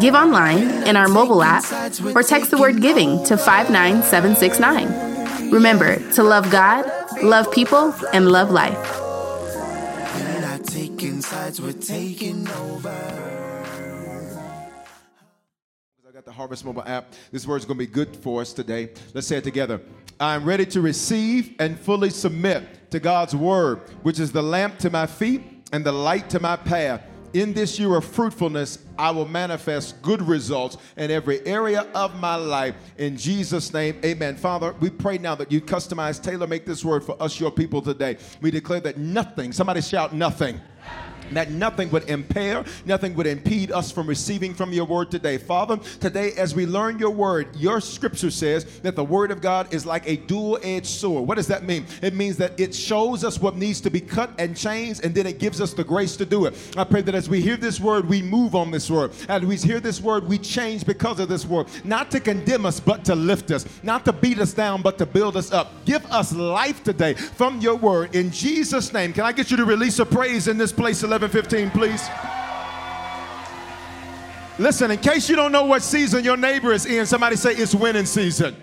Give online, in our mobile app, or text the word giving to 59769. Remember to love God, love people, and love life taking sides, we're taking over. I got the Harvest Mobile app. This word is going to be good for us today. Let's say it together. I'm ready to receive and fully submit to God's word, which is the lamp to my feet and the light to my path. In this year of fruitfulness, I will manifest good results in every area of my life. In Jesus' name, amen. Father, we pray now that you customize, tailor make this word for us, your people today. We declare that nothing, somebody shout, nothing that nothing would impair, nothing would impede us from receiving from your word today. Father, today as we learn your word, your scripture says that the word of God is like a dual edged sword. What does that mean? It means that it shows us what needs to be cut and changed, and then it gives us the grace to do it. I pray that as we hear this word, we move on this word. As we hear this word, we change because of this word. Not to condemn us, but to lift us. Not to beat us down, but to build us up. Give us life today from your word. In Jesus' name, can I get you to release a praise in this place? 11 715, please. Listen, in case you don't know what season your neighbor is in, somebody say it's winning season.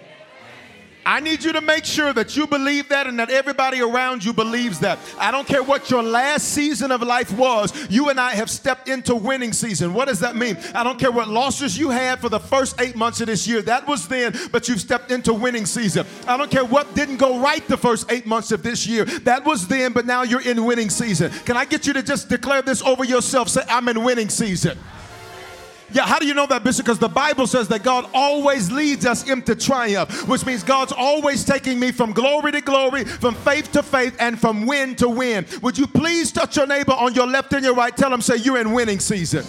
I need you to make sure that you believe that and that everybody around you believes that. I don't care what your last season of life was, you and I have stepped into winning season. What does that mean? I don't care what losses you had for the first eight months of this year, that was then, but you've stepped into winning season. I don't care what didn't go right the first eight months of this year, that was then, but now you're in winning season. Can I get you to just declare this over yourself? Say, I'm in winning season. Yeah, how do you know that, Bishop? Because the Bible says that God always leads us into triumph, which means God's always taking me from glory to glory, from faith to faith, and from win to win. Would you please touch your neighbor on your left and your right? Tell them, say, you're in winning season.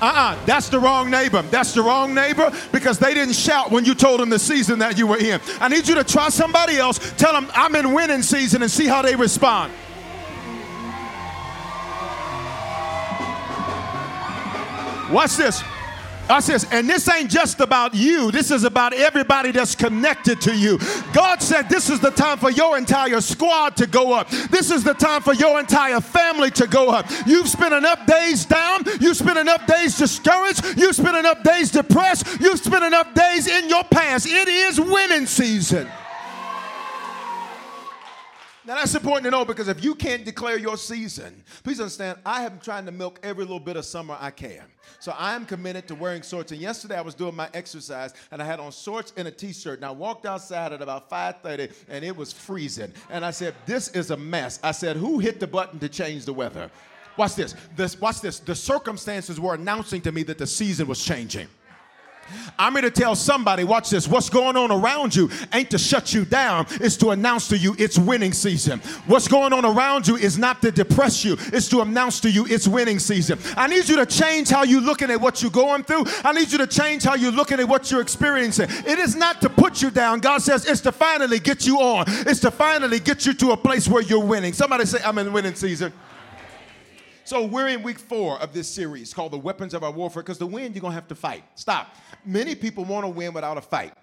uh-uh that's the wrong neighbor that's the wrong neighbor because they didn't shout when you told them the season that you were in i need you to try somebody else tell them i'm in winning season and see how they respond Watch this. Watch this. And this ain't just about you. This is about everybody that's connected to you. God said this is the time for your entire squad to go up. This is the time for your entire family to go up. You've spent enough days down. You've spent enough days discouraged. You've spent enough days depressed. You've spent enough days in your past. It is winning season. Now that's important to know because if you can't declare your season, please understand, I am trying to milk every little bit of summer I can. So I am committed to wearing shorts. And yesterday I was doing my exercise and I had on shorts and a t-shirt. And I walked outside at about 5:30 and it was freezing. And I said, "This is a mess." I said, "Who hit the button to change the weather?" Watch this. This watch this. The circumstances were announcing to me that the season was changing. I'm here to tell somebody, watch this, what's going on around you ain't to shut you down, it's to announce to you it's winning season. What's going on around you is not to depress you, it's to announce to you it's winning season. I need you to change how you're looking at what you're going through. I need you to change how you're looking at what you're experiencing. It is not to put you down. God says it's to finally get you on, it's to finally get you to a place where you're winning. Somebody say, I'm in winning season. So we're in week four of this series called The Weapons of Our Warfare because to win, you're going to have to fight. Stop. Many people want to win without a fight.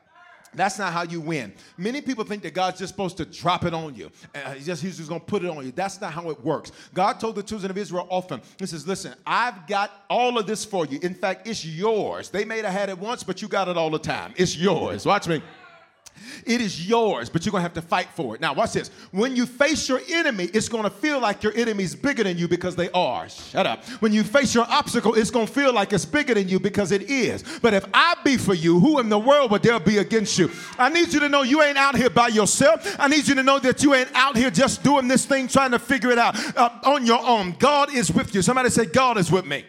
That's not how you win. Many people think that God's just supposed to drop it on you. Uh, he's just, he's just going to put it on you. That's not how it works. God told the children of Israel often, He says, Listen, I've got all of this for you. In fact, it's yours. They may have had it once, but you got it all the time. It's yours. Watch me. It is yours, but you're to have to fight for it. Now, watch this. When you face your enemy, it's to feel like your enemy's bigger than you because they are. Shut up. When you face your obstacle, it's to feel like it's bigger than you because it is. But if I be for you, who in the world would there be against you? I need you to know you ain't out here by yourself. I need you to know that you ain't out here just doing this thing trying to figure it out uh, on your own. God is with you. Somebody say, God is with me.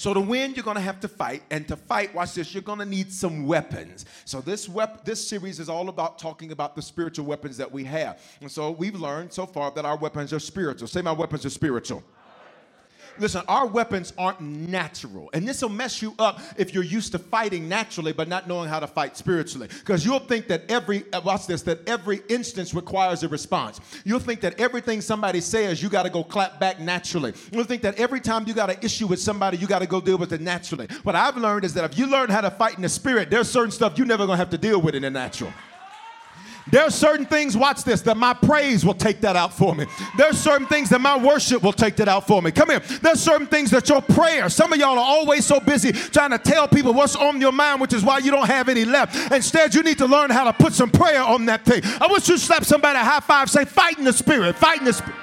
So to win, you're gonna have to fight, and to fight, watch this, you're gonna need some weapons. So this wep- this series is all about talking about the spiritual weapons that we have. And so we've learned so far that our weapons are spiritual. Say my weapons are spiritual. Listen, our weapons aren't natural. And this will mess you up if you're used to fighting naturally but not knowing how to fight spiritually. Because you'll think that every, uh, watch this, that every instance requires a response. You'll think that everything somebody says, you got to go clap back naturally. You'll think that every time you got an issue with somebody, you got to go deal with it naturally. What I've learned is that if you learn how to fight in the spirit, there's certain stuff you're never going to have to deal with in the natural. There's certain things, watch this, that my praise will take that out for me. There's certain things that my worship will take that out for me. Come here. There's certain things that your prayer, some of y'all are always so busy trying to tell people what's on your mind, which is why you don't have any left. Instead, you need to learn how to put some prayer on that thing. I wish you to slap somebody a high five, say, fight in the spirit, fight in the spirit.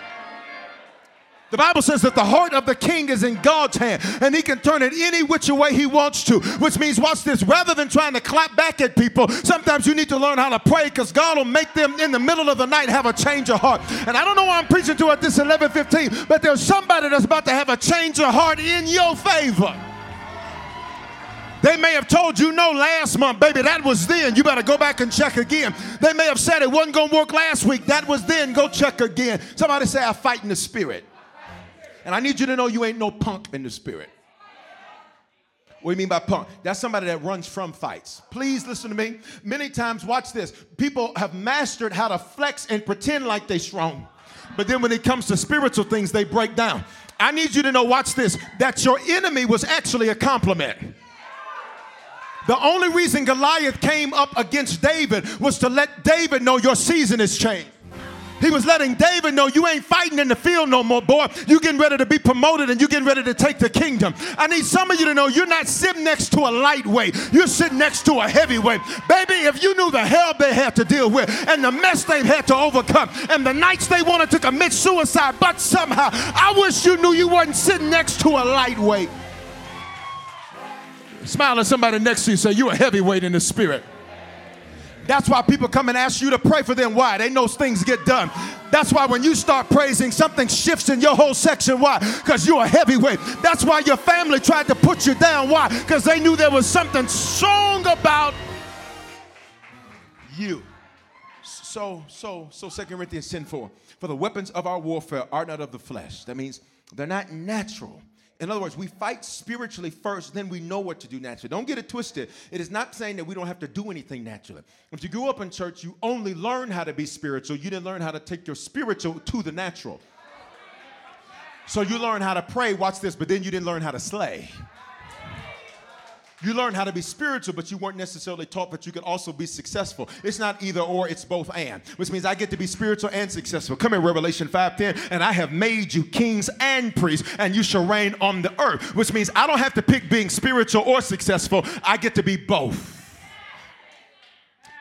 The Bible says that the heart of the king is in God's hand and he can turn it any which way he wants to, which means, watch this, rather than trying to clap back at people, sometimes you need to learn how to pray because God will make them in the middle of the night have a change of heart. And I don't know why I'm preaching to at this 1115, but there's somebody that's about to have a change of heart in your favor. They may have told you no last month, baby, that was then. You better go back and check again. They may have said it wasn't going to work last week. That was then. Go check again. Somebody say, I fight in the spirit. And I need you to know you ain't no punk in the spirit. What do you mean by punk? That's somebody that runs from fights. Please listen to me. Many times, watch this. People have mastered how to flex and pretend like they strong. But then when it comes to spiritual things, they break down. I need you to know, watch this, that your enemy was actually a compliment. The only reason Goliath came up against David was to let David know your season has changed. He was letting David know you ain't fighting in the field no more, boy. You getting ready to be promoted and you getting ready to take the kingdom. I need some of you to know you're not sitting next to a lightweight. You're sitting next to a heavyweight. Baby, if you knew the hell they had to deal with and the mess they've had to overcome and the nights they wanted to commit suicide, but somehow I wish you knew you wasn't sitting next to a lightweight. Smile at somebody next to you say, You're a heavyweight in the spirit. That's why people come and ask you to pray for them. Why? They know things get done. That's why when you start praising, something shifts in your whole section. Why? Because you're a heavyweight. That's why your family tried to put you down. Why? Because they knew there was something strong about you. So, so, so 2 Corinthians 10 4. For the weapons of our warfare are not of the flesh. That means they're not natural in other words, we fight spiritually first, then we know what to do naturally. Don't get it twisted. It is not saying that we don't have to do anything naturally. If you grew up in church, you only learn how to be spiritual. You didn't learn how to take your spiritual to the natural. So you learn how to pray, watch this, but then you didn't learn how to slay. You learn how to be spiritual, but you weren't necessarily taught that you could also be successful. It's not either or, it's both and, which means I get to be spiritual and successful. Come in Revelation 5:10, and I have made you kings and priests, and you shall reign on the earth, which means I don't have to pick being spiritual or successful. I get to be both.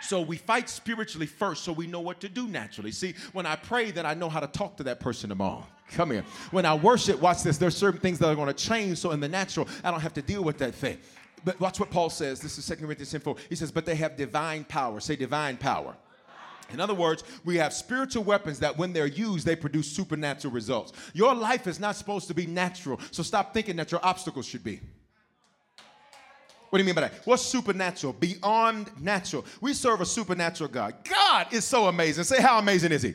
So we fight spiritually first so we know what to do naturally. See, when I pray, then I know how to talk to that person tomorrow. Come here. When I worship, watch this, there's certain things that are going to change. So in the natural, I don't have to deal with that thing. But watch what Paul says. This is 2 Corinthians 10 4. He says, But they have divine power. Say divine power. In other words, we have spiritual weapons that when they're used, they produce supernatural results. Your life is not supposed to be natural, so stop thinking that your obstacles should be. What do you mean by that? What's supernatural? Beyond natural. We serve a supernatural God. God is so amazing. Say, how amazing is He?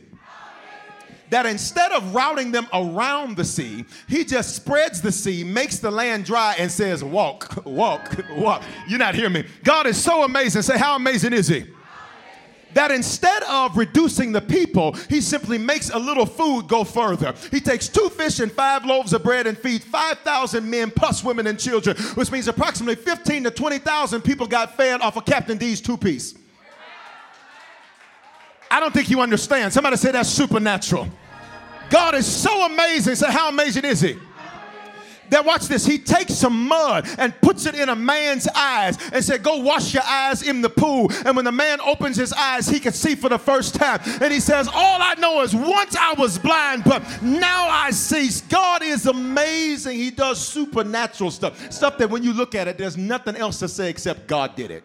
That instead of routing them around the sea, he just spreads the sea, makes the land dry, and says, Walk, walk, walk. You're not hearing me. God is so amazing. Say, How amazing is he? that instead of reducing the people, he simply makes a little food go further. He takes two fish and five loaves of bread and feeds 5,000 men plus women and children, which means approximately 15 to 20,000 people got fed off of Captain D's two piece. I don't think you understand. Somebody say that's supernatural. God is so amazing. Say, how amazing is He? That watch this. He takes some mud and puts it in a man's eyes and said, Go wash your eyes in the pool. And when the man opens his eyes, he can see for the first time. And he says, All I know is once I was blind, but now I see. God is amazing. He does supernatural stuff. Stuff that when you look at it, there's nothing else to say except God did it.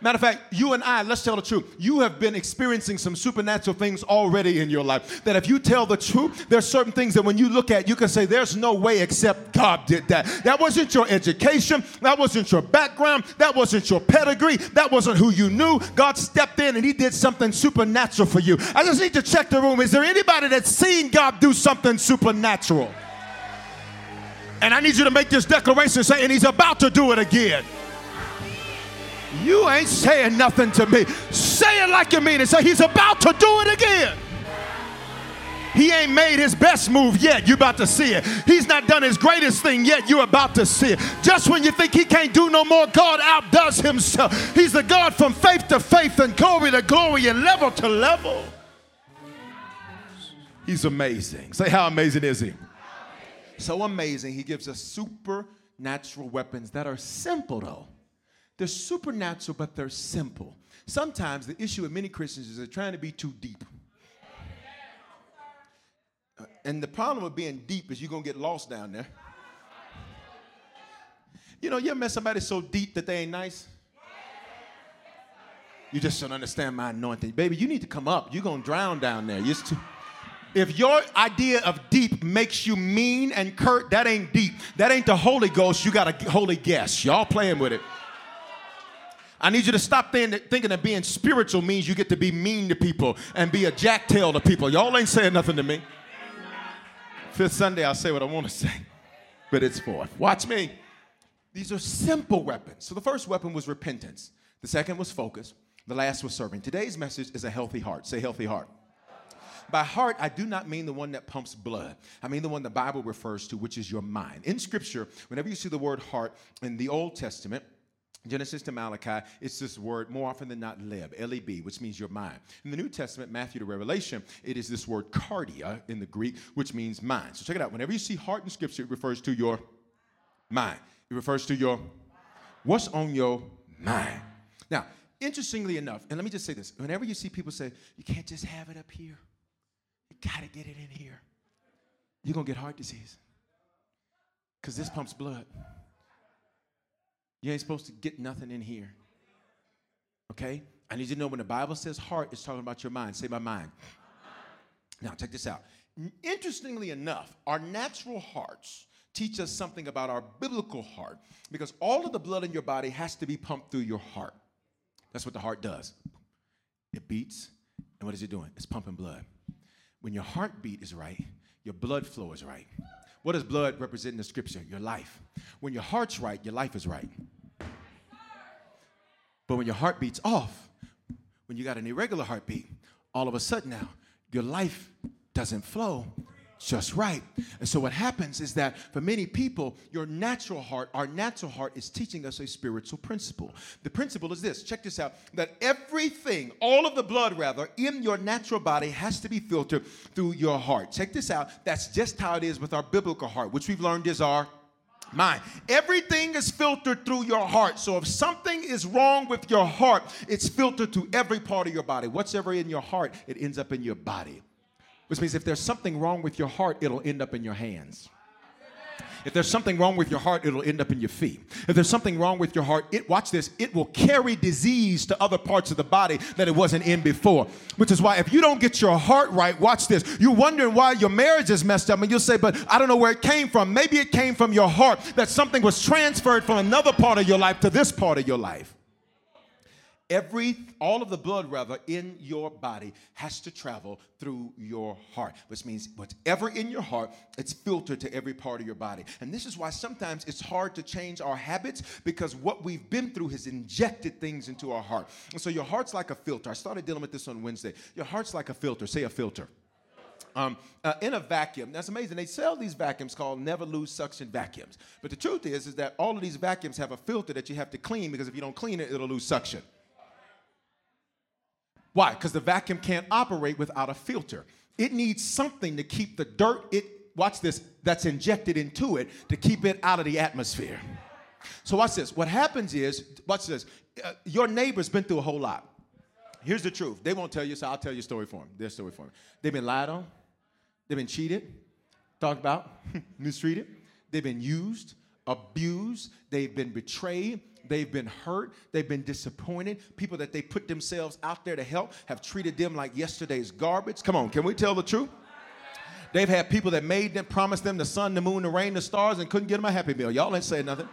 Matter of fact, you and I, let's tell the truth. You have been experiencing some supernatural things already in your life. That if you tell the truth, there's certain things that when you look at, you can say, there's no way except God did that. That wasn't your education. That wasn't your background. That wasn't your pedigree. That wasn't who you knew. God stepped in and He did something supernatural for you. I just need to check the room. Is there anybody that's seen God do something supernatural? And I need you to make this declaration saying He's about to do it again. You ain't saying nothing to me. Say it like you mean it. Say, He's about to do it again. He ain't made his best move yet. You're about to see it. He's not done his greatest thing yet. You're about to see it. Just when you think he can't do no more, God outdoes himself. He's the God from faith to faith and glory to glory and level to level. He's amazing. Say, how amazing is he? So amazing, he gives us supernatural weapons that are simple, though. They're supernatural, but they're simple. Sometimes the issue with many Christians is they're trying to be too deep. Uh, and the problem with being deep is you're going to get lost down there. You know, you ever met somebody so deep that they ain't nice? You just don't understand my anointing. Baby, you need to come up. You're going to drown down there. You're too, if your idea of deep makes you mean and curt, that ain't deep. That ain't the Holy Ghost. You got a holy guess. Y'all playing with it. I need you to stop thinking that being spiritual means you get to be mean to people and be a jacktail to people. Y'all ain't saying nothing to me. Fifth Sunday, I'll say what I want to say, but it's fourth. Watch me. These are simple weapons. So the first weapon was repentance, the second was focus, the last was serving. Today's message is a healthy heart. Say, healthy heart. By heart, I do not mean the one that pumps blood. I mean the one the Bible refers to, which is your mind. In Scripture, whenever you see the word heart in the Old Testament, Genesis to Malachi, it's this word more often than not leb, L-E-B, which means your mind. In the New Testament, Matthew to Revelation, it is this word cardia in the Greek, which means mind. So check it out. Whenever you see heart in Scripture, it refers to your mind. It refers to your what's on your mind. Now, interestingly enough, and let me just say this: whenever you see people say you can't just have it up here, you got to get it in here, you're gonna get heart disease because this pumps blood. You ain't supposed to get nothing in here. Okay? I need you to know when the Bible says heart, it's talking about your mind. Say my mind. Now, check this out. Interestingly enough, our natural hearts teach us something about our biblical heart because all of the blood in your body has to be pumped through your heart. That's what the heart does. It beats, and what is it doing? It's pumping blood. When your heartbeat is right, your blood flow is right. What does blood represent in the scripture? Your life. When your heart's right, your life is right. But when your heart beats off, when you got an irregular heartbeat, all of a sudden now, your life doesn't flow just right. And so what happens is that for many people, your natural heart, our natural heart is teaching us a spiritual principle. The principle is this check this out that everything, all of the blood rather, in your natural body has to be filtered through your heart. Check this out. That's just how it is with our biblical heart, which we've learned is our mind. Everything is filtered through your heart. So if something is wrong with your heart, it's filtered to every part of your body. Whatever in your heart, it ends up in your body. Which means if there's something wrong with your heart, it'll end up in your hands. If there's something wrong with your heart, it'll end up in your feet. If there's something wrong with your heart, it watch this, it will carry disease to other parts of the body that it wasn't in before. Which is why if you don't get your heart right, watch this. You're wondering why your marriage is messed up, and you'll say, But I don't know where it came from. Maybe it came from your heart, that something was transferred from another part of your life to this part of your life. Every, all of the blood, rather, in your body has to travel through your heart, which means whatever in your heart, it's filtered to every part of your body. And this is why sometimes it's hard to change our habits because what we've been through has injected things into our heart. And so your heart's like a filter. I started dealing with this on Wednesday. Your heart's like a filter. Say a filter. Um, uh, in a vacuum. That's amazing. They sell these vacuums called never lose suction vacuums. But the truth is, is that all of these vacuums have a filter that you have to clean because if you don't clean it, it'll lose suction. Why? Because the vacuum can't operate without a filter. It needs something to keep the dirt, it, watch this, that's injected into it to keep it out of the atmosphere. So watch this. What happens is, watch this. Uh, your neighbor's been through a whole lot. Here's the truth. They won't tell you, so I'll tell you a story for them. Their story for them. They've been lied on. They've been cheated, talked about, mistreated. They've been used, abused. They've been betrayed. They've been hurt. They've been disappointed. People that they put themselves out there to help have treated them like yesterday's garbage. Come on, can we tell the truth? They've had people that made them, promised them the sun, the moon, the rain, the stars, and couldn't get them a happy meal. Y'all ain't saying nothing.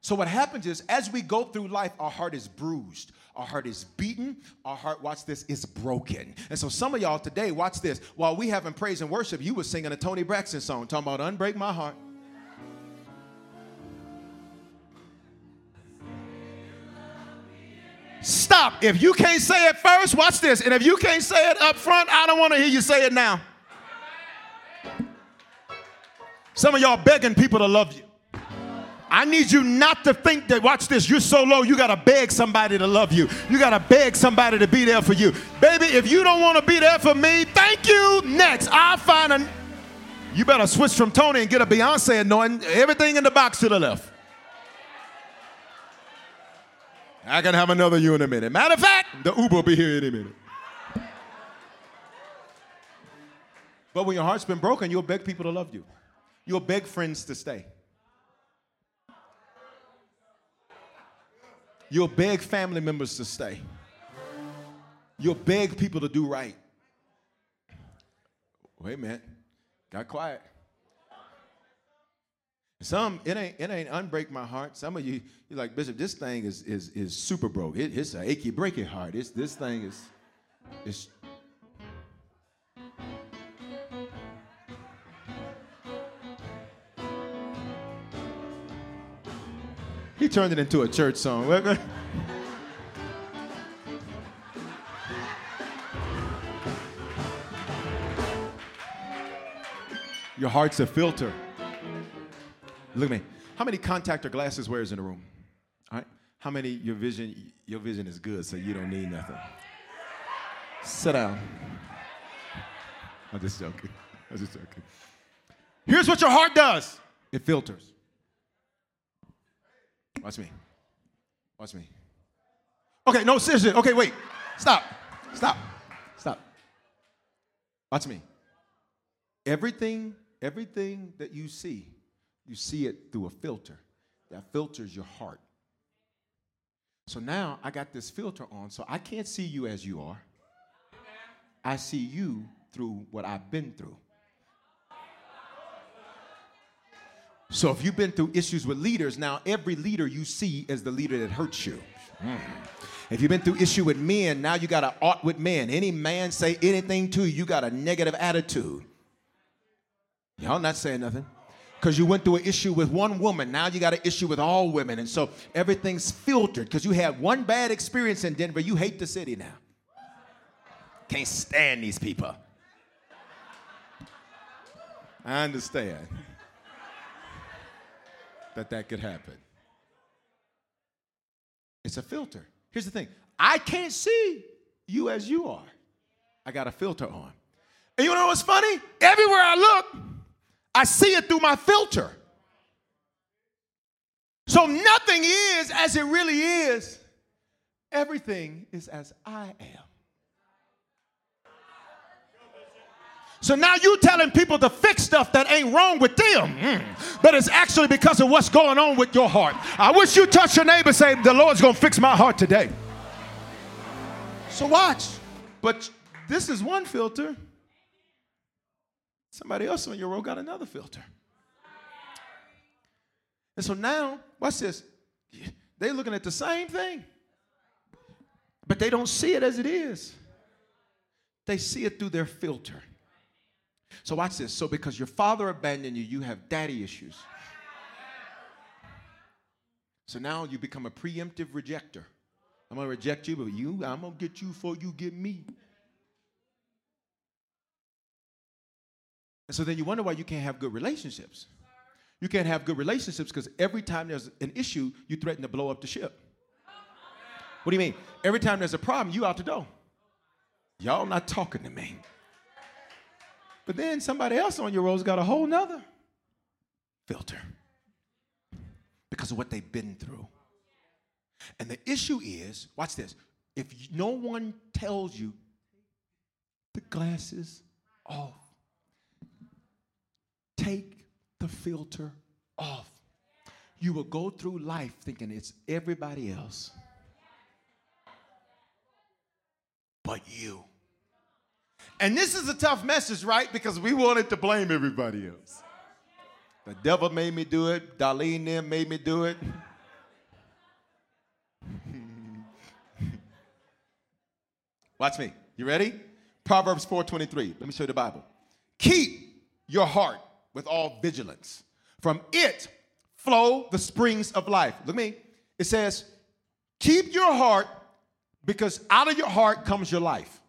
So what happens is, as we go through life, our heart is bruised. Our heart is beaten. Our heart, watch this, is broken. And so some of y'all today, watch this. While we having praise and worship, you were singing a Toni Braxton song talking about unbreak my heart. If you can't say it first, watch this. And if you can't say it up front, I don't want to hear you say it now. Some of y'all begging people to love you. I need you not to think that, watch this, you're so low, you got to beg somebody to love you. You got to beg somebody to be there for you. Baby, if you don't want to be there for me, thank you. Next, I'll find a. You better switch from Toni and get a Beyonce anointing. Everything in the box to the left. I can have another you in a minute. Matter of fact, the Uber will be here in a minute. But when your heart's been broken, you'll beg people to love you. You'll beg friends to stay. You'll beg family members to stay. You'll beg people to do right. Wait a minute. Got quiet. Some it ain't it ain't unbreak my heart. Some of you you're like Bishop. This thing is is is super broke. It, it's an achy breaky heart. It's this thing is is. He turned it into a church song. Your heart's a filter. Look at me. How many contact or glasses wearers in the room? All right. How many your vision your vision is good, so you don't need nothing. Sit down. I'm just joking. I'm just joking. Here's what your heart does. It filters. Watch me. Watch me. Okay, no, seriously. Okay, wait. Stop. Stop. Stop. Watch me. Everything, everything that you see you see it through a filter. That filters your heart. So now I got this filter on, so I can't see you as you are. I see you through what I've been through. So if you've been through issues with leaders, now every leader you see is the leader that hurts you. Mm. If you've been through issue with men, now you got to ought with men. Any man say anything to you, you got a negative attitude. Y'all not saying nothing because you went through an issue with one woman. Now you got an issue with all women. And so everything's filtered because you had one bad experience in Denver. You hate the city now. Can't stand these people. I understand that that could happen. It's a filter. Here's the thing I can't see you as you are, I got a filter on. And you know what's funny? Everywhere I look, I see it through my filter. So nothing is as it really is. Everything is as I am. So now you're telling people to fix stuff that ain't wrong with them, mm. but it's actually because of what's going on with your heart. I wish you touch your neighbor say, The Lord's gonna fix my heart today. So watch. But this is one filter. Somebody else on your row got another filter. And so now, watch this. They're looking at the same thing, but they don't see it as it is. They see it through their filter. So watch this. So because your father abandoned you, you have daddy issues. So now you become a preemptive rejector. I'm gonna reject you, but you, I'm gonna get you before you get me. And so then you wonder why you can't have good relationships. You can't have good relationships because every time there's an issue, you threaten to blow up the ship. What do you mean? Every time there's a problem, you out the door. Y'all not talking to me. But then somebody else on your road's got a whole nother filter because of what they've been through. And the issue is, watch this. If no one tells you the glasses off, take the filter off. You will go through life thinking it's everybody else but you. And this is a tough message, right? Because we wanted to blame everybody else. The devil made me do it. Darlene made me do it. Watch me. You ready? Proverbs 4:23. Let me show you the Bible. Keep your heart with all vigilance. From it flow the springs of life. Look at me. It says, keep your heart because out of your heart comes your life.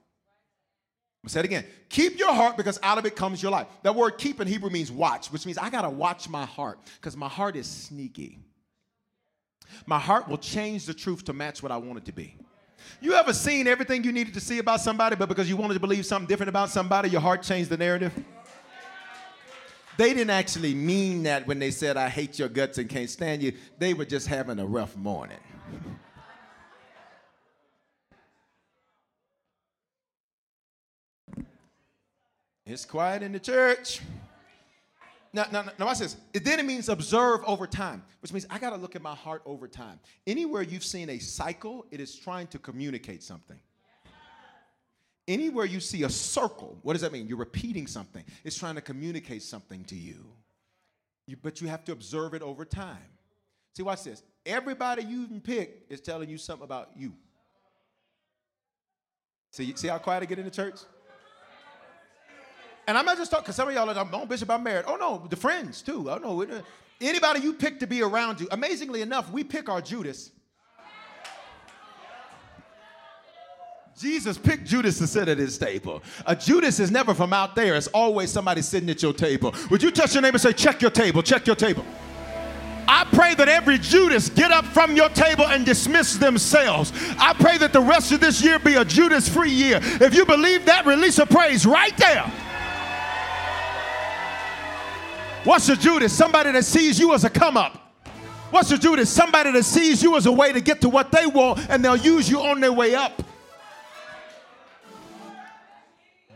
I'm say it again. Keep your heart because out of it comes your life. That word keep in Hebrew means watch, which means I got to watch my heart because my heart is sneaky. My heart will change the truth to match what I want it to be. You ever seen everything you needed to see about somebody, but because you wanted to believe something different about somebody, your heart changed the narrative? They didn't actually mean that when they said, I hate your guts and can't stand you. They were just having a rough morning. It's quiet in the church. Now, now, now, watch this. It then it means observe over time, which means I got to look at my heart over time. Anywhere you've seen a cycle, it is trying to communicate something. Anywhere you see a circle, what does that mean? You're repeating something. It's trying to communicate something to you. you but you have to observe it over time. See, watch this. Everybody you even pick is telling you something about you. See, see how quiet I get in the church? And I'm not just talking, because some of y'all are like, oh, Bishop, I'm married. Oh, no, the friends too. Oh, no. Anybody you pick to be around you, amazingly enough, we pick our Judas. Jesus picked Judas to sit at his table. A Judas is never from out there, it's always somebody sitting at your table. Would you touch your neighbor and say, check your table, check your table? I pray that every Judas get up from your table and dismiss themselves. I pray that the rest of this year be a Judas free year. If you believe that, release a praise right there. What's a Judas? Somebody that sees you as a come up. What's a Judas? Somebody that sees you as a way to get to what they want and they'll use you on their way up.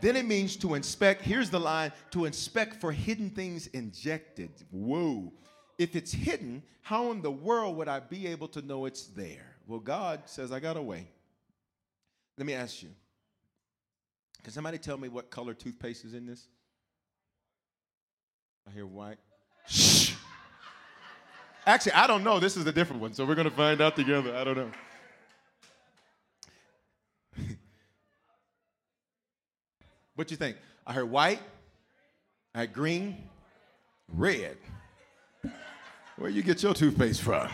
Then it means to inspect. Here's the line to inspect for hidden things injected. Whoa. If it's hidden, how in the world would I be able to know it's there? Well, God says, I got a way. Let me ask you. Can somebody tell me what color toothpaste is in this? I hear white. Shh. Actually, I don't know. This is a different one, so we're going to find out together. I don't know. What you think? I heard white. I heard green. Red. Where you get your toothpaste from?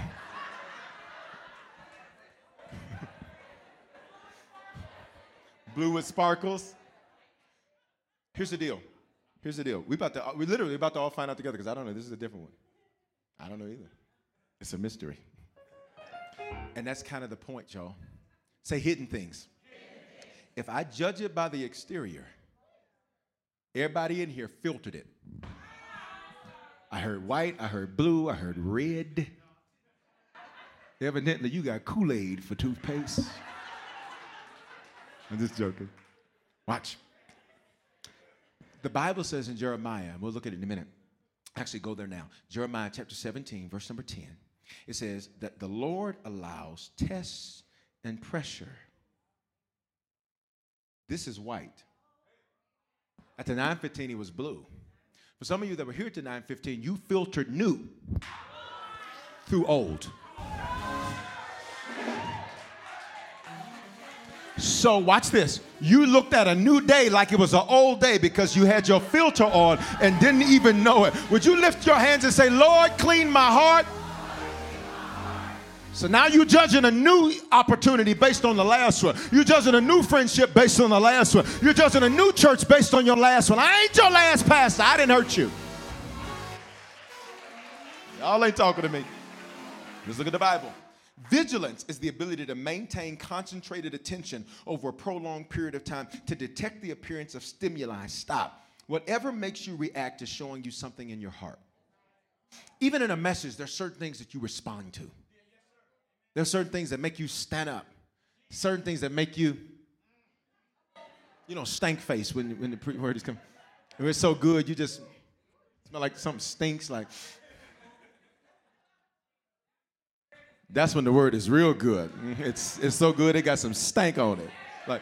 Blue with sparkles. Here's the deal. Here's the deal. We about to we literally about to all find out together because I don't know. This is a different one. I don't know either. It's a mystery. And that's kind of the point, y'all. Say hidden things. If I judge it by the exterior, everybody in here filtered it. I heard white, I heard blue, I heard red. Evidently, you got Kool Aid for toothpaste. I'm just joking. Watch. The Bible says in Jeremiah, and we'll look at it in a minute. Actually, go there now. Jeremiah chapter 17, verse number 10. It says that the Lord allows tests and pressure. This is white. At the 915, he was blue. For some of you that were here at the 915, you filtered new through old. So watch this. You looked at a new day like it was an old day because you had your filter on and didn't even know it. Would you lift your hands and say, Lord, clean my heart? So now you're judging a new opportunity based on the last one. You're judging a new friendship based on the last one. You're judging a new church based on your last one. I ain't your last pastor. I didn't hurt you. Y'all ain't talking to me. Let's look at the Bible. Vigilance is the ability to maintain concentrated attention over a prolonged period of time to detect the appearance of stimuli. Stop. Whatever makes you react is showing you something in your heart. Even in a message, there's certain things that you respond to. There's certain things that make you stand up. Certain things that make you, you know, stank face when, when the word is coming. When it's so good, you just smell like something stinks, like That's when the word is real good. It's, it's so good, it got some stank on it. Like,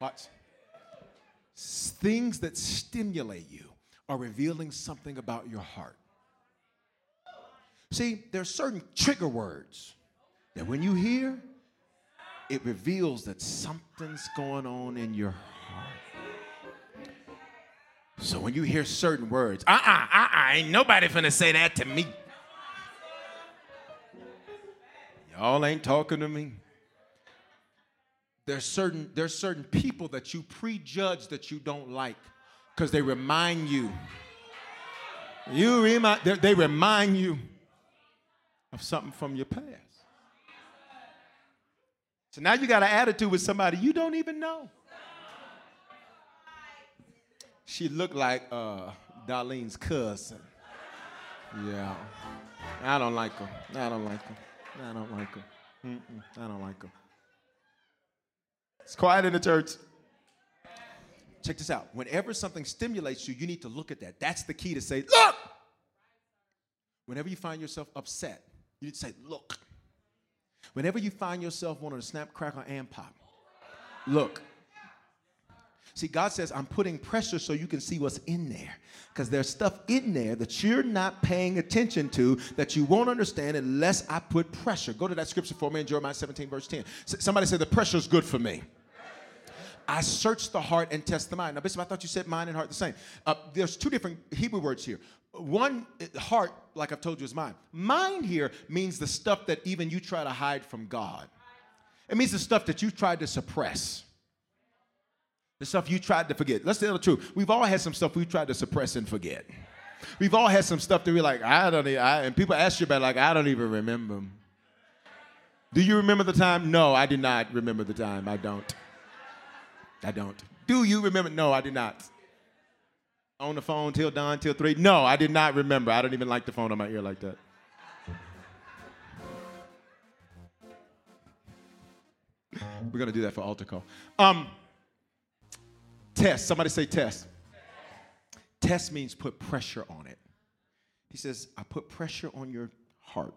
Watch. Things that stimulate you are revealing something about your heart. See, there are certain trigger words that when you hear, it reveals that something's going on in your heart. So when you hear certain words, uh uh-uh, uh, uh-uh, ain't nobody finna say that to me. Y'all ain't talking to me. There's certain, there's certain people that you prejudge that you don't like because they remind you. You remind, they, they remind you of something from your past. So now you got an attitude with somebody you don't even know. She looked like uh, Darlene's cousin. Yeah. I don't like her. I don't like her. I don't like her. Mm-mm, I don't like her. It's quiet in the church. Check this out. Whenever something stimulates you, you need to look at that. That's the key to say, look! Whenever you find yourself upset, you need to say, look. Whenever you find yourself wanting to snap, crackle, and pop, look. See, God says, I'm putting pressure so you can see what's in there. Because there's stuff in there that you're not paying attention to that you won't understand unless I put pressure. Go to that scripture for me in Jeremiah 17, verse 10. Somebody said, The pressure is good for me. I search the heart and test the mind. Now, Bishop, I thought you said mind and heart the same. Uh, there's two different Hebrew words here. One, heart, like I've told you, is mind. Mind here means the stuff that even you try to hide from God. It means the stuff that you tried to suppress. The stuff you tried to forget. Let's tell the truth. We've all had some stuff we tried to suppress and forget. We've all had some stuff that we're like, I don't even, I, and people ask you about like, I don't even remember. Do you remember the time? No, I do not remember the time. I don't. I don't. Do you remember? No, I do not. On the phone till dawn, till three? No, I did not remember. I don't even like the phone on my ear like that. We're gonna do that for altar call. Um, test. Somebody say test. Test means put pressure on it. He says, I put pressure on your heart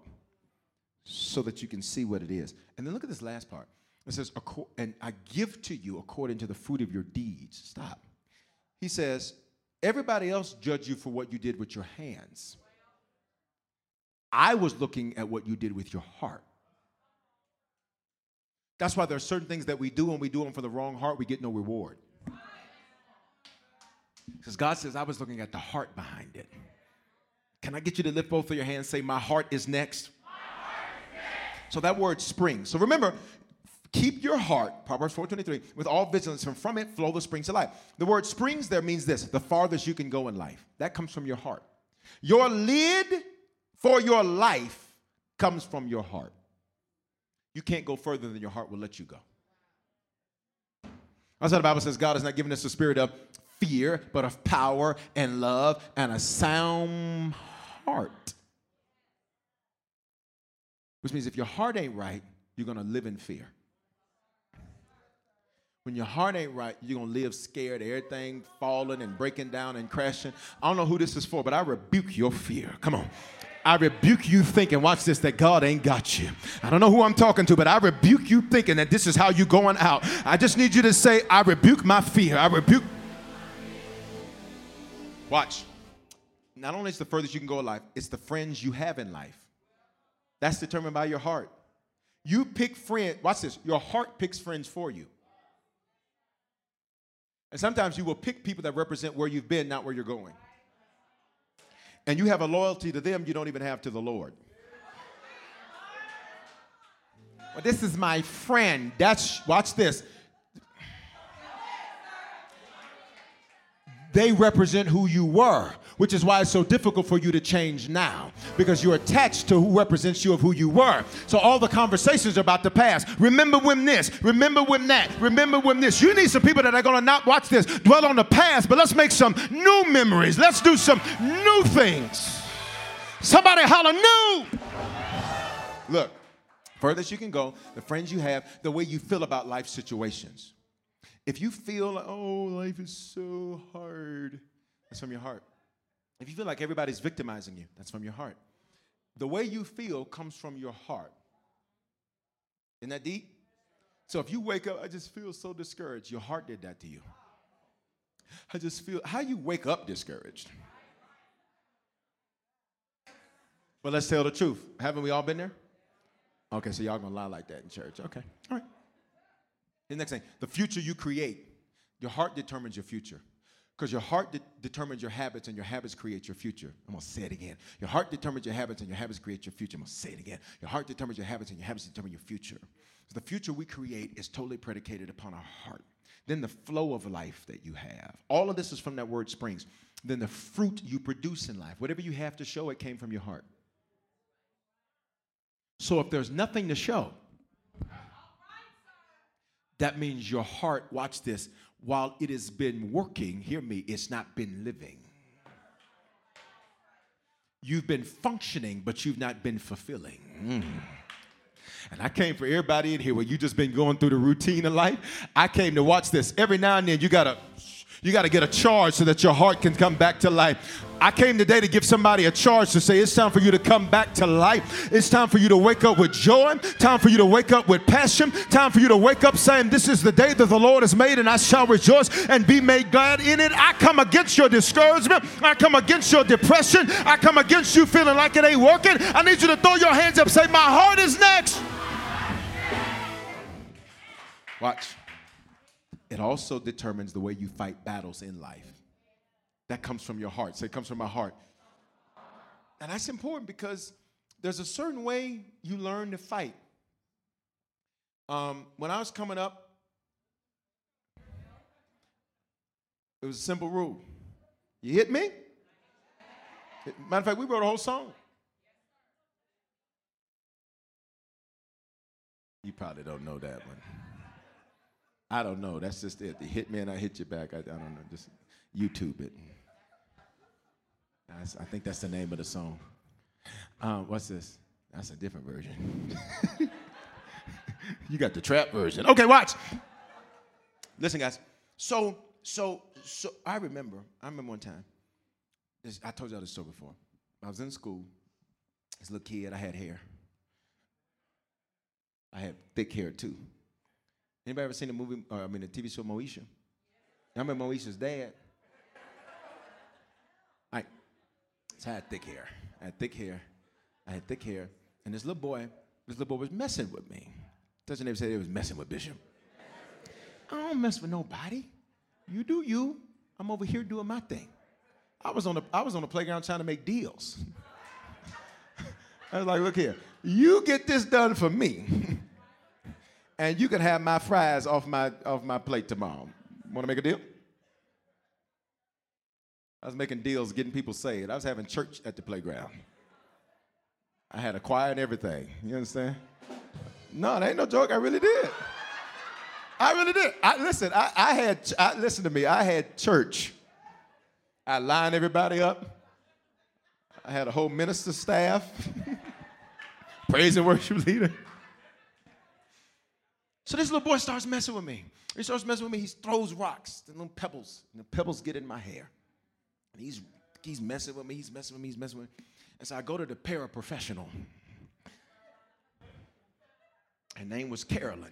so that you can see what it is. And then look at this last part. It says, and I give to you according to the fruit of your deeds. Stop. He says, everybody else judge you for what you did with your hands. I was looking at what you did with your heart. That's why there are certain things that we do, and we do them for the wrong heart, we get no reward. Because God says, I was looking at the heart behind it. Can I get you to lift both of your hands say, My heart is next? Heart is next. So that word spring. So remember, Keep your heart, Proverbs 4:23, with all vigilance, and from it flow the springs of life. The word springs there means this: the farthest you can go in life. That comes from your heart. Your lid for your life comes from your heart. You can't go further than your heart will let you go. That's how the Bible says God has not given us a spirit of fear, but of power and love and a sound heart. Which means if your heart ain't right, you're gonna live in fear. When your heart ain't right, you're gonna live scared, everything falling and breaking down and crashing. I don't know who this is for, but I rebuke your fear. Come on. I rebuke you thinking, watch this, that God ain't got you. I don't know who I'm talking to, but I rebuke you thinking that this is how you're going out. I just need you to say, I rebuke my fear. I rebuke. Watch. Not only is the furthest you can go in life, it's the friends you have in life. That's determined by your heart. You pick friends, watch this, your heart picks friends for you. And sometimes you will pick people that represent where you've been, not where you're going. And you have a loyalty to them you don't even have to the Lord. But this is my friend. That's watch this. They represent who you were which is why it's so difficult for you to change now because you're attached to who represents you of who you were. So all the conversations are about the past. Remember when this, remember when that, remember when this. You need some people that are going to not watch this, dwell on the past, but let's make some new memories. Let's do some new things. Somebody holler new. Look, furthest you can go, the friends you have, the way you feel about life situations. If you feel like, oh, life is so hard, that's from your heart. If you feel like everybody's victimizing you, that's from your heart. The way you feel comes from your heart. Isn't that deep? So if you wake up, I just feel so discouraged, your heart did that to you. I just feel, how you wake up discouraged? But let's tell the truth. Haven't we all been there? Okay, so y'all gonna lie like that in church. Okay, all right. The next thing, the future you create, your heart determines your future. Because your heart de- determines your habits and your habits create your future. I'm to say it again. Your heart determines your habits and your habits create your future. I'm to say it again. Your heart determines your habits and your habits determine your future. So the future we create is totally predicated upon our heart. Then the flow of life that you have. All of this is from that word springs. Then the fruit you produce in life. Whatever you have to show, it came from your heart. So if there's nothing to show, that means your heart, watch this, while it has been working, hear me, it's not been living. You've been functioning, but you've not been fulfilling. Mm. And I came for everybody in here where you just been going through the routine of life. I came to watch this. Every now and then you gotta you got to get a charge so that your heart can come back to life. I came today to give somebody a charge to say it's time for you to come back to life. It's time for you to wake up with joy. Time for you to wake up with passion. Time for you to wake up saying, This is the day that the Lord has made, and I shall rejoice and be made glad in it. I come against your discouragement. I come against your depression. I come against you feeling like it ain't working. I need you to throw your hands up, say, My heart is next. Watch it also determines the way you fight battles in life. That comes from your heart. Say, it comes from my heart. And that's important because there's a certain way you learn to fight. Um, when I was coming up, it was a simple rule. You hit me? Matter of fact, we wrote a whole song. You probably don't know that one. I don't know. That's just it. You hit me and I hit you back. I, I don't know. Just YouTube it. That's, I think that's the name of the song. Um, what's this? That's a different version. you got the trap version. Okay, watch. Listen, guys. So, so, so I remember. I remember one time. This, I told y'all this story before. I was in school. This little kid. I had hair. I had thick hair too. Anybody ever seen the movie, or I mean the TV show Moesha? I remember Moesha's dad. I, I had thick hair. I had thick hair. I had thick hair. And this little boy, this little boy was messing with me. Doesn't ever say he was messing with Bishop. I don't mess with nobody. You do you. I'm over here doing my thing. I was on the I was on the playground trying to make deals. I was like, look here, you get this done for me. and you can have my fries off my off my plate tomorrow. Want to make a deal? I was making deals, getting people saved. I was having church at the playground. I had a choir and everything. You understand? No, that ain't no joke. I really did. I really did. I listen. I, I had. I, listen to me. I had church I lined everybody up. I had a whole minister staff, praise and worship leader. So this little boy starts messing with me. He starts messing with me. He throws rocks and little pebbles, and the pebbles get in my hair. And he's he's messing with me. He's messing with me. He's messing with me. And so I go to the paraprofessional. Her name was Carolyn.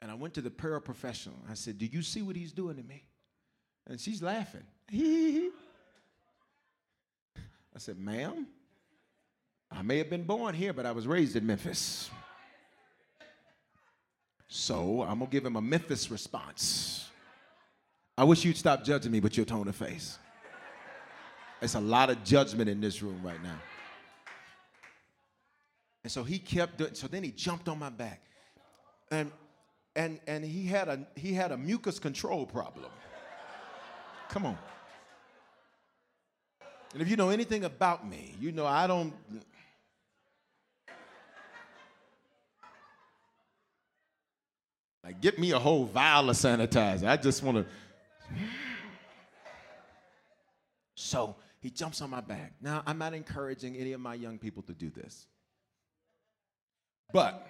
And I went to the paraprofessional. I said, Do you see what he's doing to me? And she's laughing. I said, Ma'am, I may have been born here, but I was raised in Memphis. So I'm gonna give him a Memphis response. I wish you'd stop judging me with your tone of face. It's a lot of judgment in this room right now. And so he kept doing, so then he jumped on my back. And and and he had a he had a mucus control problem. Come on. And if you know anything about me, you know I don't like get me a whole vial of sanitizer. I just want to So he jumps on my back. Now, I'm not encouraging any of my young people to do this. But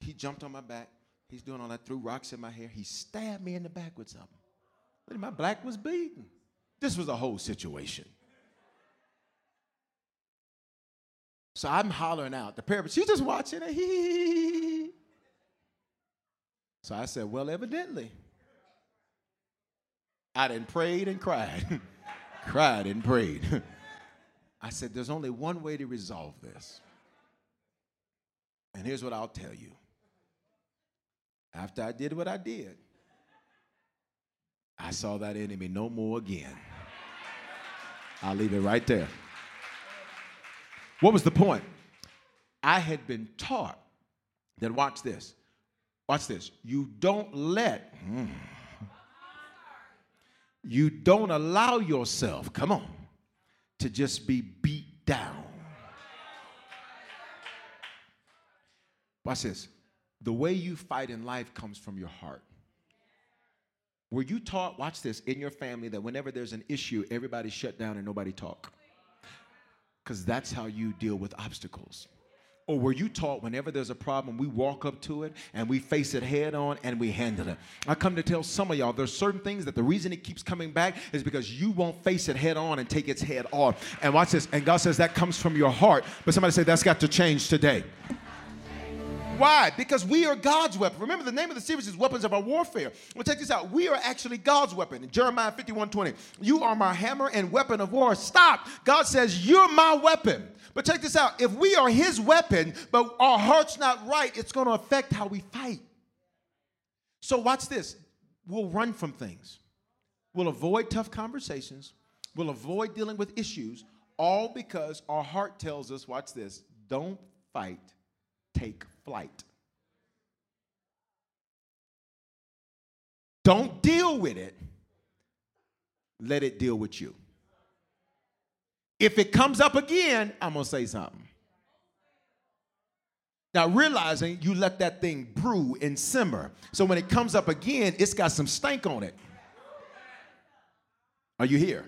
he jumped on my back. He's doing all that, threw rocks in my hair. He stabbed me in the back with something. My back was beaten. This was a whole situation. So I'm hollering out. The parent, she's just watching it. So I said, Well, evidently, I didn't prayed and cried. cried and prayed. I said, There's only one way to resolve this. And here's what I'll tell you. After I did what I did, I saw that enemy no more again. I'll leave it right there. What was the point? I had been taught that, watch this, watch this, you don't let, mm, you don't allow yourself, come on, to just be beat down. Watch this. The way you fight in life comes from your heart. Were you taught, watch this, in your family that whenever there's an issue, everybody shut down and nobody talk? Because that's how you deal with obstacles. Or were you taught whenever there's a problem, we walk up to it and we face it head on and we handle it? I come to tell some of y'all there's certain things that the reason it keeps coming back is because you won't face it head on and take its head off. And watch this, and God says that comes from your heart. But somebody say that's got to change today. Why? Because we are God's weapon. Remember, the name of the series is Weapons of Our Warfare. Well, check this out. We are actually God's weapon. Jeremiah 51 20, you are my hammer and weapon of war. Stop. God says, You're my weapon. But check this out. If we are his weapon, but our heart's not right, it's going to affect how we fight. So, watch this. We'll run from things, we'll avoid tough conversations, we'll avoid dealing with issues, all because our heart tells us, watch this, don't fight, take flight. Don't deal with it, let it deal with you. If it comes up again, I'm gonna say something. Now, realizing you let that thing brew and simmer. So when it comes up again, it's got some stank on it. Are you here?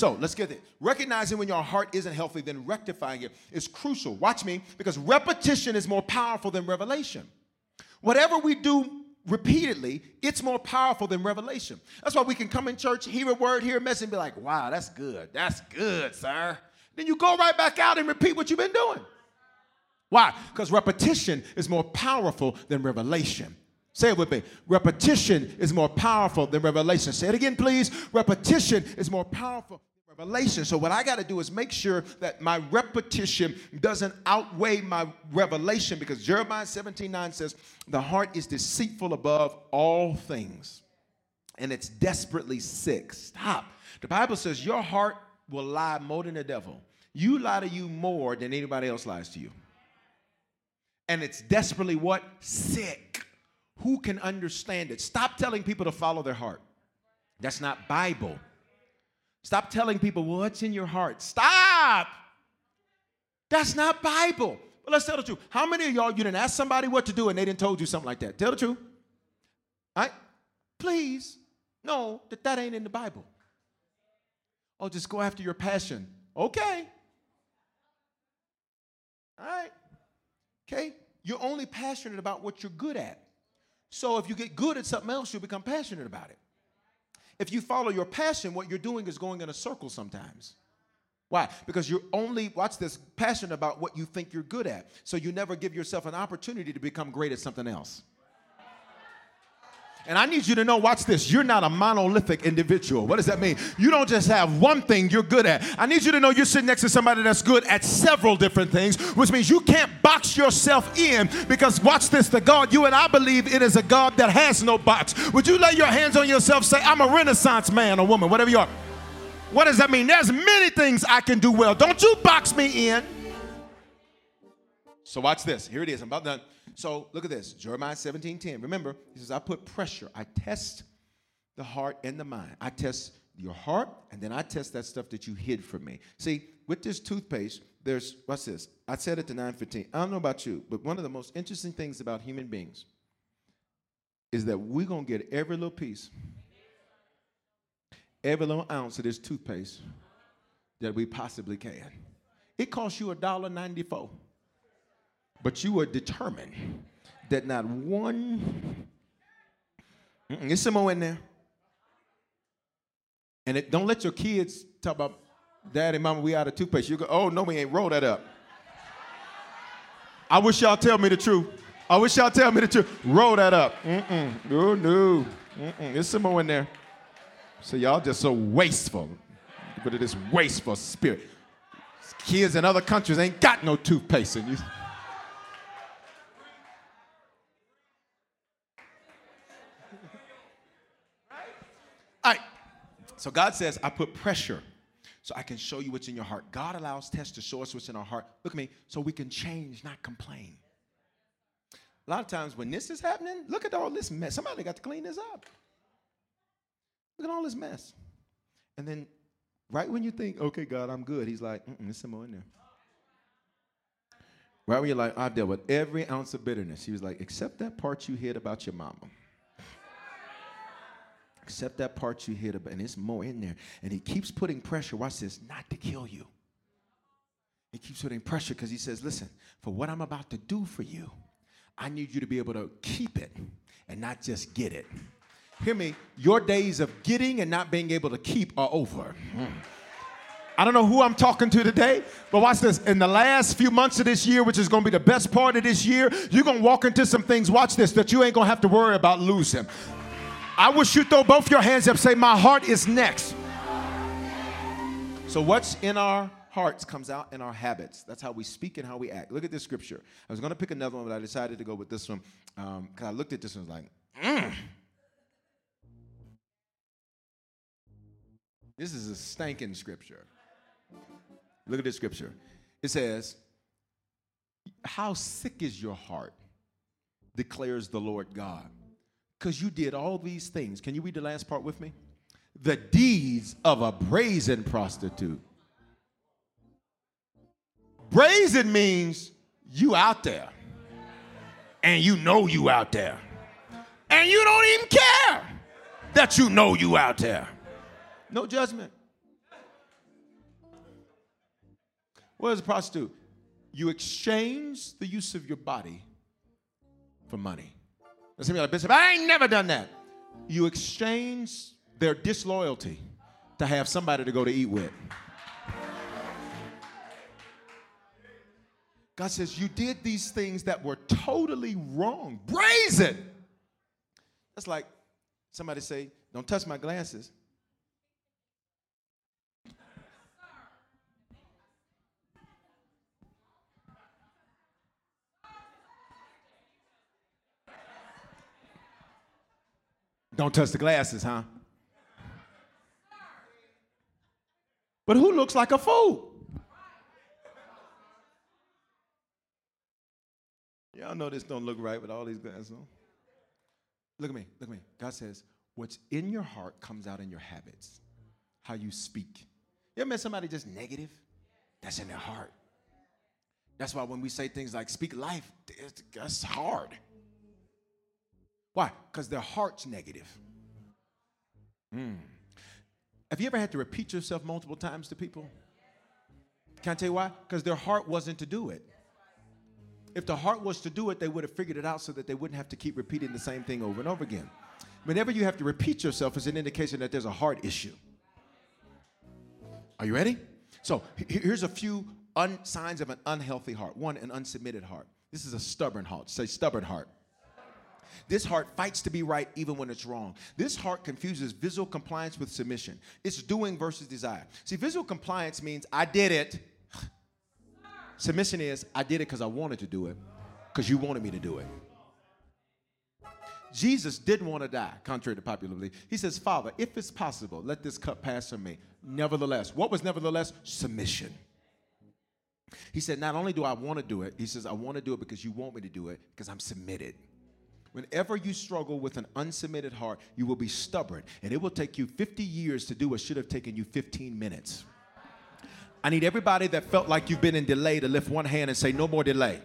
So let's get it. Recognizing when your heart isn't healthy, then rectifying it is crucial. Watch me, because repetition is more powerful than revelation. Whatever we do repeatedly, it's more powerful than revelation. That's why we can come in church, hear a word, hear a message, and be like, wow, that's good. That's good, sir. Then you go right back out and repeat what you've been doing. Why? Because repetition is more powerful than revelation. Say it with me. Repetition is more powerful than revelation. Say it again, please. Repetition is more powerful revelation. So, what I got to do is make sure that my repetition doesn't outweigh my revelation because Jeremiah 17 9 says, The heart is deceitful above all things and it's desperately sick. Stop. The Bible says, Your heart will lie more than the devil. You lie to you more than anybody else lies to you. And it's desperately what? Sick. Who can understand it? Stop telling people to follow their heart. That's not Bible. Stop telling people what's in your heart. Stop. That's not Bible. But let's tell the truth. How many of y'all you didn't ask somebody what to do and they didn't told you something like that? Tell the truth. All right? Please know that that ain't in the Bible. Oh, just go after your passion. Okay. All right. Okay. You're only passionate about what you're good at. So if you get good at something else, you'll become passionate about it. If you follow your passion, what you're doing is going in a circle sometimes. Why? Because you're only, watch this, passionate about what you think you're good at. So you never give yourself an opportunity to become great at something else. And I need you to know, watch this, you're not a monolithic individual. What does that mean? You don't just have one thing you're good at. I need you to know you're sitting next to somebody that's good at several different things, which means you can't box yourself in because, watch this, the God you and I believe it is a God that has no box. Would you lay your hands on yourself, say, I'm a renaissance man or woman, whatever you are. What does that mean? There's many things I can do well. Don't you box me in. So watch this. Here it is. I'm about done. So look at this. Jeremiah 17 10. Remember, he says, I put pressure. I test the heart and the mind. I test your heart, and then I test that stuff that you hid from me. See, with this toothpaste, there's what's this? I said it to 915. I don't know about you, but one of the most interesting things about human beings is that we're gonna get every little piece, every little ounce of this toothpaste that we possibly can. It costs you a dollar ninety-four. But you are determined that not one, there's some more in there. And it, don't let your kids talk about, Daddy, Mama, we out of toothpaste. You go, oh, no, we ain't. Roll that up. I wish y'all tell me the truth. I wish y'all tell me the truth. Roll that up. Mm-mm. Oh, no. Mm-mm. There's some more in there. So y'all just so wasteful. But it is wasteful spirit. Kids in other countries ain't got no toothpaste. And you, All right. So God says, I put pressure so I can show you what's in your heart. God allows tests to show us what's in our heart. Look at me, so we can change, not complain. A lot of times when this is happening, look at all this mess. Somebody got to clean this up. Look at all this mess. And then, right when you think, okay, God, I'm good, He's like, mm there's some more in there. Right when you're like, I've dealt with every ounce of bitterness, He was like, except that part you hid about your mama except that part you hit and it's more in there. And he keeps putting pressure, watch this, not to kill you. He keeps putting pressure because he says, listen, for what I'm about to do for you, I need you to be able to keep it and not just get it. Hear me, your days of getting and not being able to keep are over. I don't know who I'm talking to today, but watch this. In the last few months of this year, which is going to be the best part of this year, you're going to walk into some things, watch this, that you ain't going to have to worry about losing. I wish you throw both your hands up, say, My heart is next. So, what's in our hearts comes out in our habits. That's how we speak and how we act. Look at this scripture. I was going to pick another one, but I decided to go with this one because um, I looked at this one and was like, mm. This is a stinking scripture. Look at this scripture. It says, How sick is your heart, declares the Lord God because you did all these things. Can you read the last part with me? The deeds of a brazen prostitute. Brazen means you out there. And you know you out there. And you don't even care that you know you out there. No judgment. What is a prostitute? You exchange the use of your body for money. And like, Bishop, I ain't never done that. You exchange their disloyalty to have somebody to go to eat with. God says, You did these things that were totally wrong, brazen. That's like somebody say, Don't touch my glasses. Don't touch the glasses, huh? But who looks like a fool? Y'all know this don't look right with all these glasses on. Look at me, look at me. God says, what's in your heart comes out in your habits, how you speak. You ever met somebody just negative? That's in their heart. That's why when we say things like speak life, that's hard. Why? Because their heart's negative. Mm. Have you ever had to repeat yourself multiple times to people? Can I tell you why? Because their heart wasn't to do it. If the heart was to do it, they would have figured it out so that they wouldn't have to keep repeating the same thing over and over again. Whenever you have to repeat yourself, it's an indication that there's a heart issue. Are you ready? So here's a few un- signs of an unhealthy heart. One, an unsubmitted heart. This is a stubborn heart. Say stubborn heart. This heart fights to be right even when it's wrong. This heart confuses visual compliance with submission. It's doing versus desire. See, visual compliance means I did it. Submission is I did it because I wanted to do it, because you wanted me to do it. Jesus didn't want to die, contrary to popular belief. He says, Father, if it's possible, let this cup pass from me. Nevertheless, what was nevertheless? Submission. He said, Not only do I want to do it, he says, I want to do it because you want me to do it, because I'm submitted. Whenever you struggle with an unsubmitted heart, you will be stubborn, and it will take you 50 years to do what should have taken you 15 minutes. I need everybody that felt like you've been in delay to lift one hand and say, No more delay.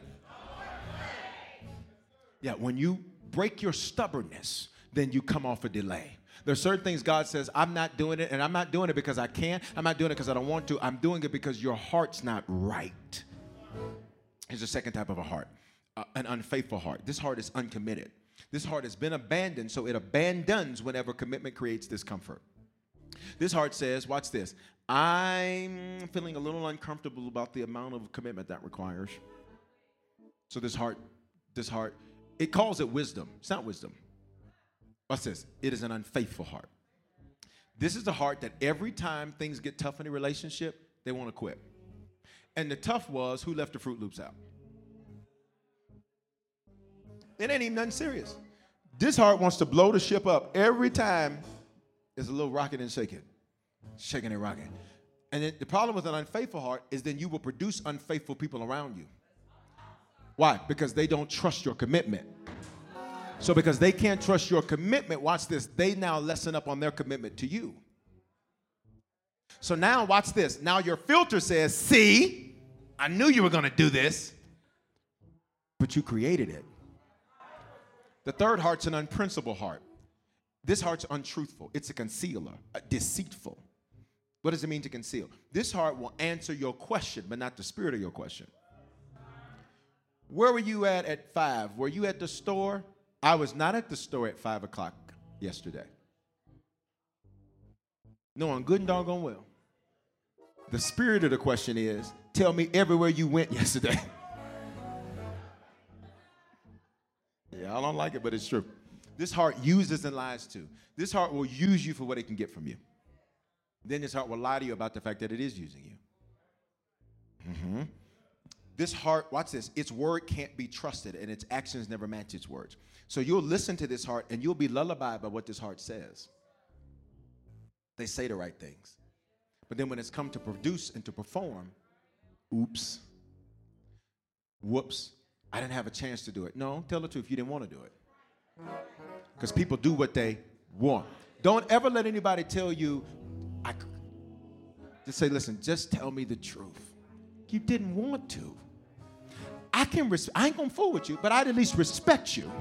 Yeah, when you break your stubbornness, then you come off a delay. There's certain things God says, I'm not doing it, and I'm not doing it because I can't. I'm not doing it because I don't want to. I'm doing it because your heart's not right. Here's the second type of a heart uh, an unfaithful heart. This heart is uncommitted. This heart has been abandoned, so it abandons whenever commitment creates discomfort. This heart says, watch this, I'm feeling a little uncomfortable about the amount of commitment that requires. So this heart, this heart, it calls it wisdom. It's not wisdom. Watch this. It is an unfaithful heart. This is the heart that every time things get tough in a relationship, they want to quit. And the tough was who left the Froot Loops out? It ain't even nothing serious. This heart wants to blow the ship up every time there's a little rocking and shaking, shaking and rocking. And then the problem with an unfaithful heart is then you will produce unfaithful people around you. Why? Because they don't trust your commitment. So, because they can't trust your commitment, watch this, they now lessen up on their commitment to you. So now, watch this. Now your filter says, See, I knew you were going to do this, but you created it. The third heart's an unprincipled heart. This heart's untruthful, it's a concealer, a deceitful. What does it mean to conceal? This heart will answer your question, but not the spirit of your question. Where were you at at five? Were you at the store? I was not at the store at five o'clock yesterday. No, I'm good and doggone well. The spirit of the question is tell me everywhere you went yesterday. I don't like it, but it's true. This heart uses and lies too. This heart will use you for what it can get from you. Then this heart will lie to you about the fact that it is using you. Mm-hmm. This heart, watch this, its word can't be trusted and its actions never match its words. So you'll listen to this heart and you'll be lullabied by what this heart says. They say the right things. But then when it's come to produce and to perform, oops, whoops, I didn't have a chance to do it. No, tell the truth, you didn't want to do it. Because people do what they want. Don't ever let anybody tell you, I just say, listen, just tell me the truth. You didn't want to. I can res- I ain't gonna fool with you, but I'd at least respect you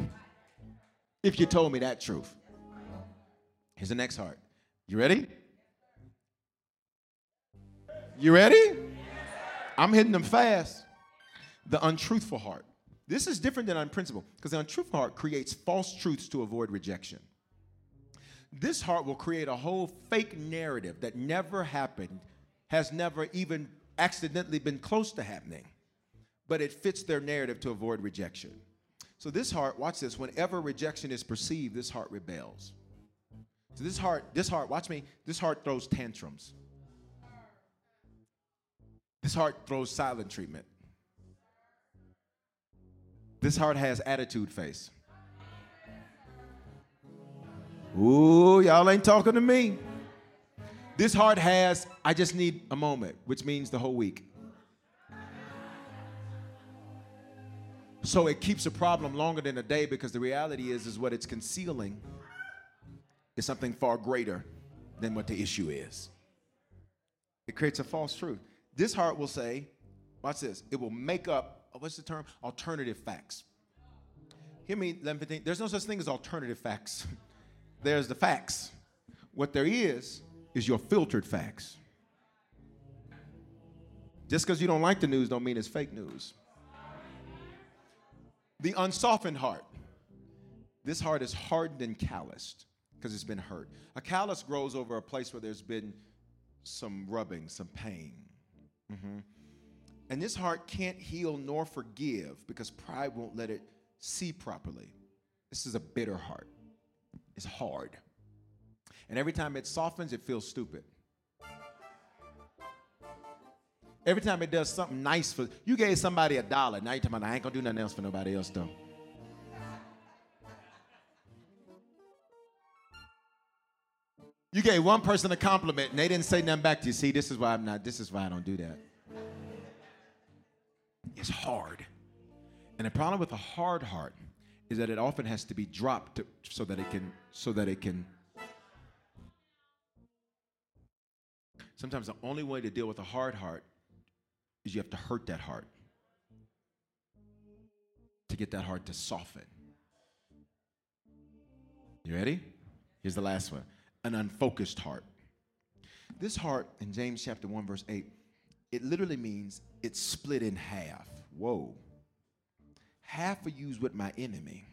if you told me that truth. Here's the next heart. You ready? You ready? I'm hitting them fast. The untruthful heart. This is different than unprincipled because the untruthful heart creates false truths to avoid rejection. This heart will create a whole fake narrative that never happened, has never even accidentally been close to happening but it fits their narrative to avoid rejection. So this heart, watch this, whenever rejection is perceived, this heart rebels. So this heart, this heart, watch me, this heart throws tantrums. This heart throws silent treatment. This heart has attitude face. Ooh, y'all ain't talking to me. This heart has, I just need a moment, which means the whole week. So it keeps a problem longer than a day because the reality is, is what it's concealing is something far greater than what the issue is. It creates a false truth. This heart will say, watch this, it will make up, what's the term? Alternative facts. Hear me, let me There's no such thing as alternative facts. There's the facts. What there is, is your filtered facts. Just because you don't like the news don't mean it's fake news. The unsoftened heart. This heart is hardened and calloused because it's been hurt. A callus grows over a place where there's been some rubbing, some pain. Mm-hmm. And this heart can't heal nor forgive because pride won't let it see properly. This is a bitter heart. It's hard. And every time it softens, it feels stupid. Every time it does something nice for you gave somebody a dollar. Now you're talking about I ain't gonna do nothing else for nobody else though. You gave one person a compliment and they didn't say nothing back to you. See, this is why I'm not, this is why I don't do that. It's hard. And the problem with a hard heart is that it often has to be dropped to, so that it can so that it can Sometimes the only way to deal with a hard heart is you have to hurt that heart to get that heart to soften. You ready? Here's the last one an unfocused heart. This heart in James chapter 1, verse 8, it literally means it's split in half. Whoa. Half of you's with my enemy,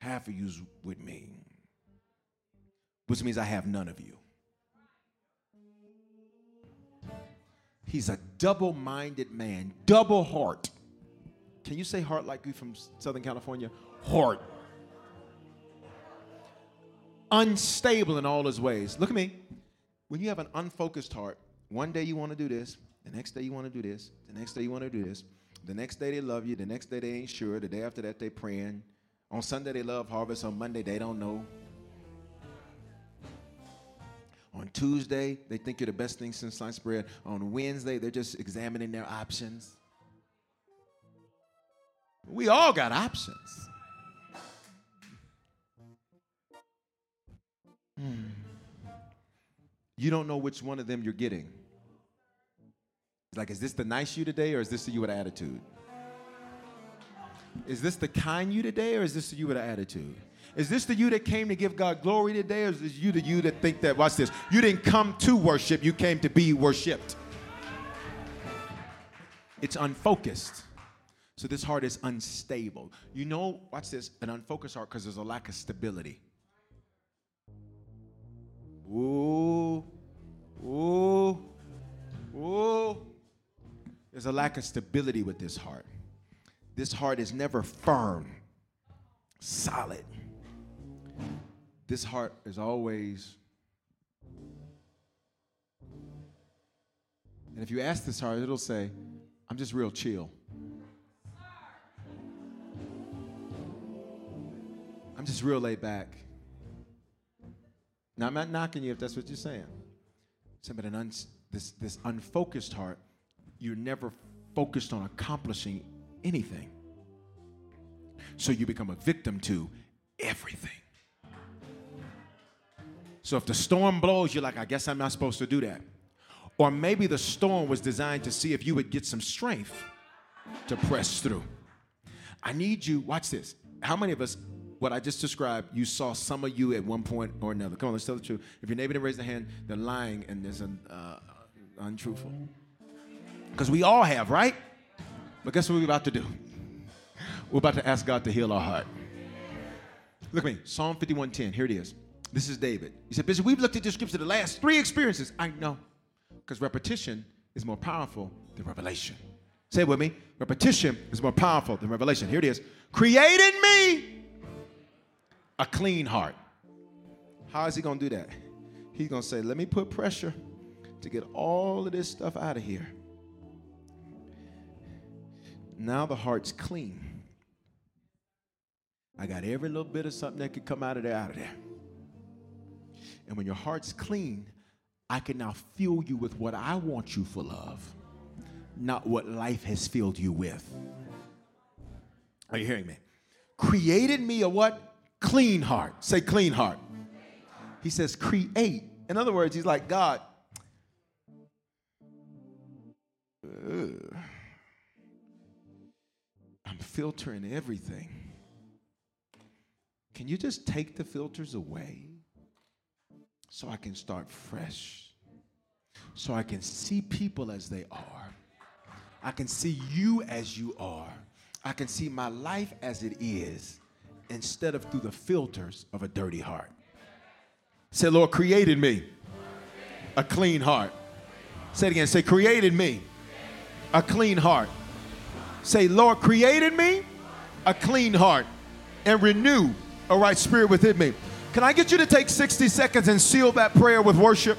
half of you's with me, which means I have none of you. He's a double minded man, double heart. Can you say heart like you from Southern California? Heart. Unstable in all his ways. Look at me. When you have an unfocused heart, one day you want to do this, the next day you want to do this, the next day you want to do this, the next day they love you, the next day they ain't sure, the day after that they praying. On Sunday they love harvest, on Monday they don't know. On Tuesday, they think you're the best thing since sliced bread. On Wednesday, they're just examining their options. We all got options. Hmm. You don't know which one of them you're getting. Like, is this the nice you today or is this the you with attitude? Is this the kind you today or is this the you with attitude? Is this the you that came to give God glory today, or is this you the you that think that, watch this, you didn't come to worship, you came to be worshiped? It's unfocused. So this heart is unstable. You know, watch this, an unfocused heart because there's a lack of stability. Ooh, ooh, ooh. There's a lack of stability with this heart. This heart is never firm, solid. This heart is always. And if you ask this heart, it'll say, I'm just real chill. I'm just real laid back. Now, I'm not knocking you if that's what you're saying. but an un, this, this unfocused heart, you're never focused on accomplishing anything. So you become a victim to everything. So if the storm blows, you're like, I guess I'm not supposed to do that. Or maybe the storm was designed to see if you would get some strength to press through. I need you, watch this. How many of us, what I just described, you saw some of you at one point or another? Come on, let's tell the truth. If your neighbor didn't raise their hand, they're lying and there's an uh, untruthful. Because we all have, right? But guess what we're about to do? We're about to ask God to heal our heart. Look at me, Psalm 51:10. Here it is. This is David. He said, Bishop, we've looked at the scripture the last three experiences. I know, because repetition is more powerful than revelation. Say it with me. Repetition is more powerful than revelation. Here it is. Create in me a clean heart. How is he going to do that? He's going to say, let me put pressure to get all of this stuff out of here. Now the heart's clean. I got every little bit of something that could come out of there out of there. And when your heart's clean, I can now fill you with what I want you full of, not what life has filled you with. Are you hearing me? Created me a what? Clean heart. Say clean heart. He says create. In other words, he's like, God, ugh, filtering everything. Can you just take the filters away? so I can start fresh, so I can see people as they are. I can see you as you are. I can see my life as it is instead of through the filters of a dirty heart. Say, Lord, created me a clean heart. Say it again. Say, created me a clean heart. Say, Lord, created me a clean heart and renew a right spirit within me. Can I get you to take 60 seconds and seal that prayer with worship?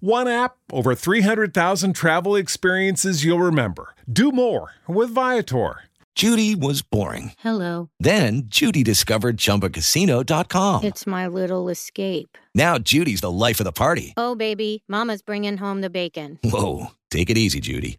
One app, over 300,000 travel experiences you'll remember. Do more with Viator. Judy was boring. Hello. Then Judy discovered ChumbaCasino.com. It's my little escape. Now Judy's the life of the party. Oh, baby, Mama's bringing home the bacon. Whoa, take it easy, Judy.